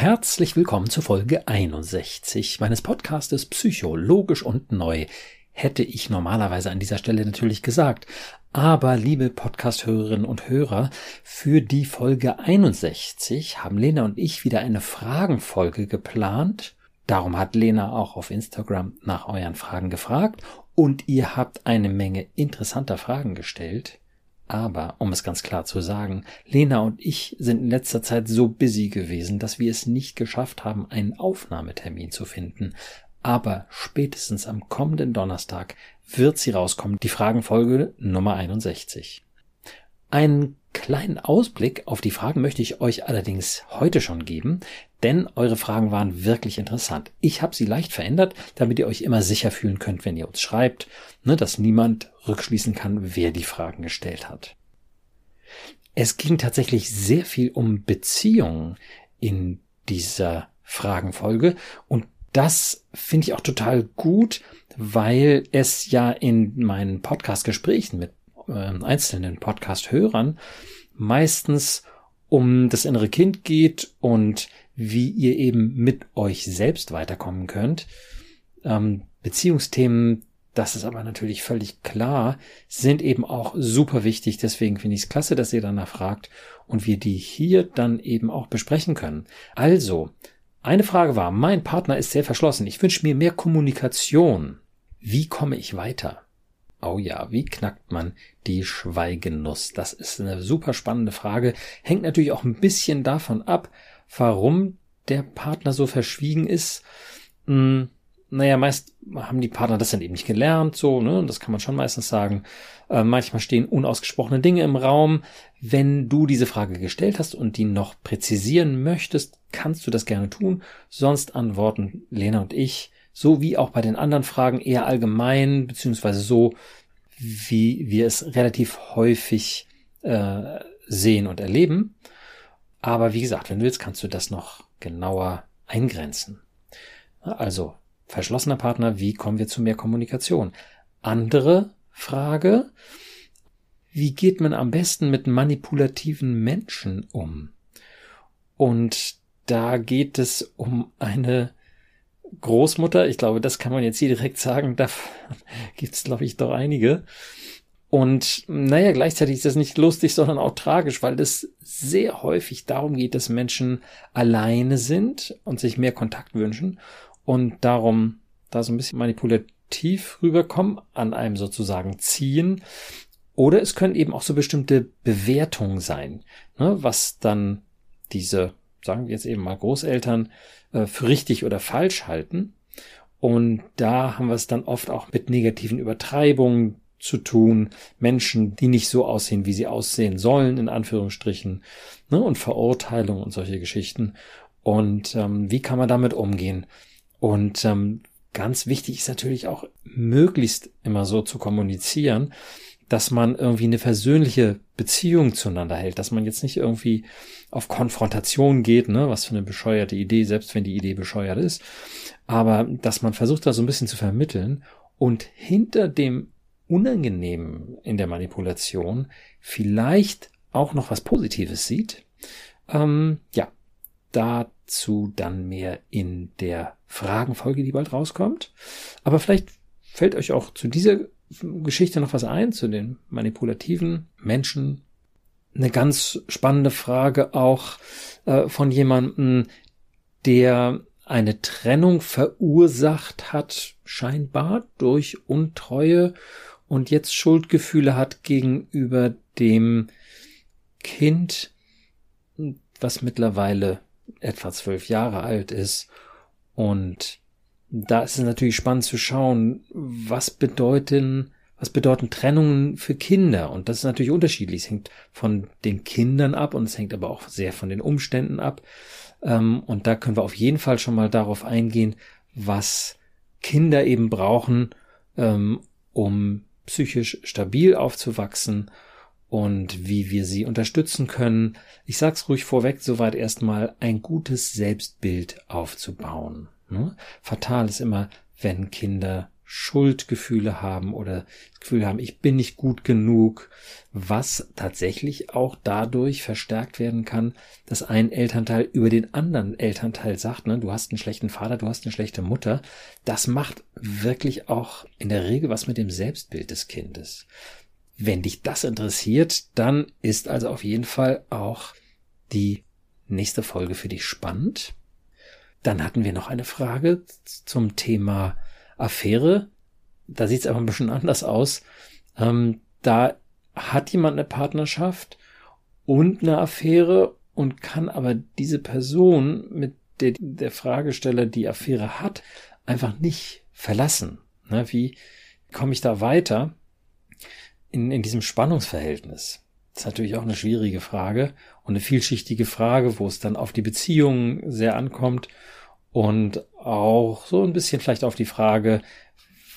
Herzlich willkommen zur Folge 61 meines Podcastes Psychologisch und Neu. Hätte ich normalerweise an dieser Stelle natürlich gesagt. Aber, liebe Podcast-Hörerinnen und Hörer, für die Folge 61 haben Lena und ich wieder eine Fragenfolge geplant. Darum hat Lena auch auf Instagram nach euren Fragen gefragt und ihr habt eine Menge interessanter Fragen gestellt. Aber, um es ganz klar zu sagen, Lena und ich sind in letzter Zeit so busy gewesen, dass wir es nicht geschafft haben, einen Aufnahmetermin zu finden. Aber spätestens am kommenden Donnerstag wird sie rauskommen, die Fragenfolge Nummer 61. Einen kleinen Ausblick auf die Fragen möchte ich euch allerdings heute schon geben, denn eure Fragen waren wirklich interessant. Ich habe sie leicht verändert, damit ihr euch immer sicher fühlen könnt, wenn ihr uns schreibt, ne, dass niemand rückschließen kann, wer die Fragen gestellt hat. Es ging tatsächlich sehr viel um Beziehungen in dieser Fragenfolge und das finde ich auch total gut, weil es ja in meinen Podcast-Gesprächen mit äh, einzelnen Podcast-Hörern meistens um das innere Kind geht und wie ihr eben mit euch selbst weiterkommen könnt. Ähm, Beziehungsthemen, das ist aber natürlich völlig klar, sind eben auch super wichtig. Deswegen finde ich es klasse, dass ihr danach fragt und wir die hier dann eben auch besprechen können. Also, eine Frage war, mein Partner ist sehr verschlossen. Ich wünsche mir mehr Kommunikation. Wie komme ich weiter? Oh ja, wie knackt man die Schweigenuss? Das ist eine super spannende Frage. Hängt natürlich auch ein bisschen davon ab, warum der Partner so verschwiegen ist. Hm, naja, meist haben die Partner das dann eben nicht gelernt, so, ne? Das kann man schon meistens sagen. Äh, manchmal stehen unausgesprochene Dinge im Raum. Wenn du diese Frage gestellt hast und die noch präzisieren möchtest, kannst du das gerne tun. Sonst antworten Lena und ich, so wie auch bei den anderen Fragen, eher allgemein, beziehungsweise so, wie wir es relativ häufig äh, sehen und erleben. Aber wie gesagt, wenn du willst, kannst du das noch genauer eingrenzen. Also, verschlossener Partner, wie kommen wir zu mehr Kommunikation? Andere Frage, wie geht man am besten mit manipulativen Menschen um? Und da geht es um eine Großmutter. Ich glaube, das kann man jetzt hier direkt sagen. Da gibt es, glaube ich, doch einige. Und naja, gleichzeitig ist das nicht lustig, sondern auch tragisch, weil es sehr häufig darum geht, dass Menschen alleine sind und sich mehr Kontakt wünschen und darum da so ein bisschen manipulativ rüberkommen, an einem sozusagen ziehen. Oder es können eben auch so bestimmte Bewertungen sein, ne, was dann diese, sagen wir jetzt eben mal Großeltern, äh, für richtig oder falsch halten. Und da haben wir es dann oft auch mit negativen Übertreibungen, zu tun, Menschen, die nicht so aussehen, wie sie aussehen sollen, in Anführungsstrichen, ne, und Verurteilung und solche Geschichten. Und ähm, wie kann man damit umgehen? Und ähm, ganz wichtig ist natürlich auch, möglichst immer so zu kommunizieren, dass man irgendwie eine versöhnliche Beziehung zueinander hält, dass man jetzt nicht irgendwie auf Konfrontation geht, ne, was für eine bescheuerte Idee, selbst wenn die Idee bescheuert ist, aber dass man versucht, da so ein bisschen zu vermitteln und hinter dem unangenehm in der Manipulation vielleicht auch noch was Positives sieht. Ähm, ja, dazu dann mehr in der Fragenfolge, die bald rauskommt. Aber vielleicht fällt euch auch zu dieser Geschichte noch was ein, zu den manipulativen Menschen. Eine ganz spannende Frage auch äh, von jemandem, der eine Trennung verursacht hat, scheinbar durch Untreue und jetzt Schuldgefühle hat gegenüber dem Kind, was mittlerweile etwa zwölf Jahre alt ist. Und da ist es natürlich spannend zu schauen, was bedeuten, was bedeuten Trennungen für Kinder? Und das ist natürlich unterschiedlich. Es hängt von den Kindern ab und es hängt aber auch sehr von den Umständen ab. Ähm, und da können wir auf jeden Fall schon mal darauf eingehen, was Kinder eben brauchen, ähm, um psychisch stabil aufzuwachsen und wie wir sie unterstützen können. Ich sag's ruhig vorweg, soweit erstmal ein gutes Selbstbild aufzubauen. Ne? Fatal ist immer, wenn Kinder Schuldgefühle haben oder das Gefühl haben, ich bin nicht gut genug, was tatsächlich auch dadurch verstärkt werden kann, dass ein Elternteil über den anderen Elternteil sagt, ne, du hast einen schlechten Vater, du hast eine schlechte Mutter. Das macht wirklich auch in der Regel was mit dem Selbstbild des Kindes. Wenn dich das interessiert, dann ist also auf jeden Fall auch die nächste Folge für dich spannend. Dann hatten wir noch eine Frage zum Thema Affäre. Da sieht es aber ein bisschen anders aus. Ähm, da hat jemand eine Partnerschaft und eine Affäre und kann aber diese Person, mit der der Fragesteller die Affäre hat, einfach nicht verlassen. Ne, wie komme ich da weiter in, in diesem Spannungsverhältnis? Das ist natürlich auch eine schwierige Frage und eine vielschichtige Frage, wo es dann auf die Beziehung sehr ankommt und auch so ein bisschen vielleicht auf die Frage,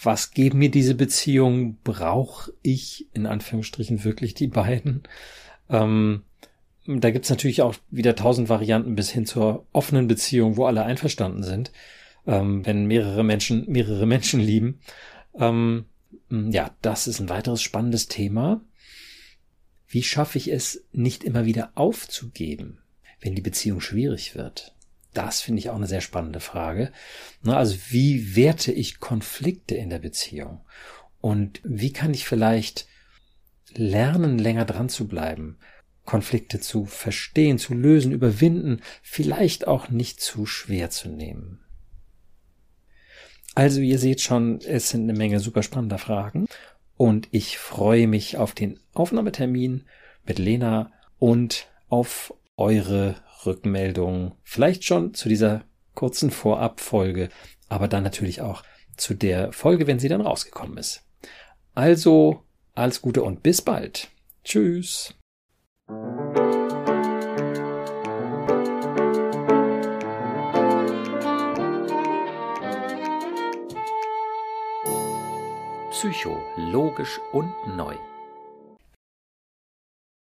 was geben mir diese Beziehungen? Brauche ich in Anführungsstrichen wirklich die beiden? Ähm, da gibt's natürlich auch wieder tausend Varianten bis hin zur offenen Beziehung, wo alle einverstanden sind, ähm, wenn mehrere Menschen mehrere Menschen lieben. Ähm, ja, das ist ein weiteres spannendes Thema. Wie schaffe ich es, nicht immer wieder aufzugeben, wenn die Beziehung schwierig wird? Das finde ich auch eine sehr spannende Frage. Also wie werte ich Konflikte in der Beziehung? Und wie kann ich vielleicht lernen, länger dran zu bleiben? Konflikte zu verstehen, zu lösen, überwinden, vielleicht auch nicht zu schwer zu nehmen. Also ihr seht schon, es sind eine Menge super spannender Fragen und ich freue mich auf den Aufnahmetermin mit Lena und auf eure Rückmeldungen, vielleicht schon zu dieser kurzen Vorabfolge, aber dann natürlich auch zu der Folge, wenn sie dann rausgekommen ist. Also, alles Gute und bis bald. Tschüss. Psycho, logisch und neu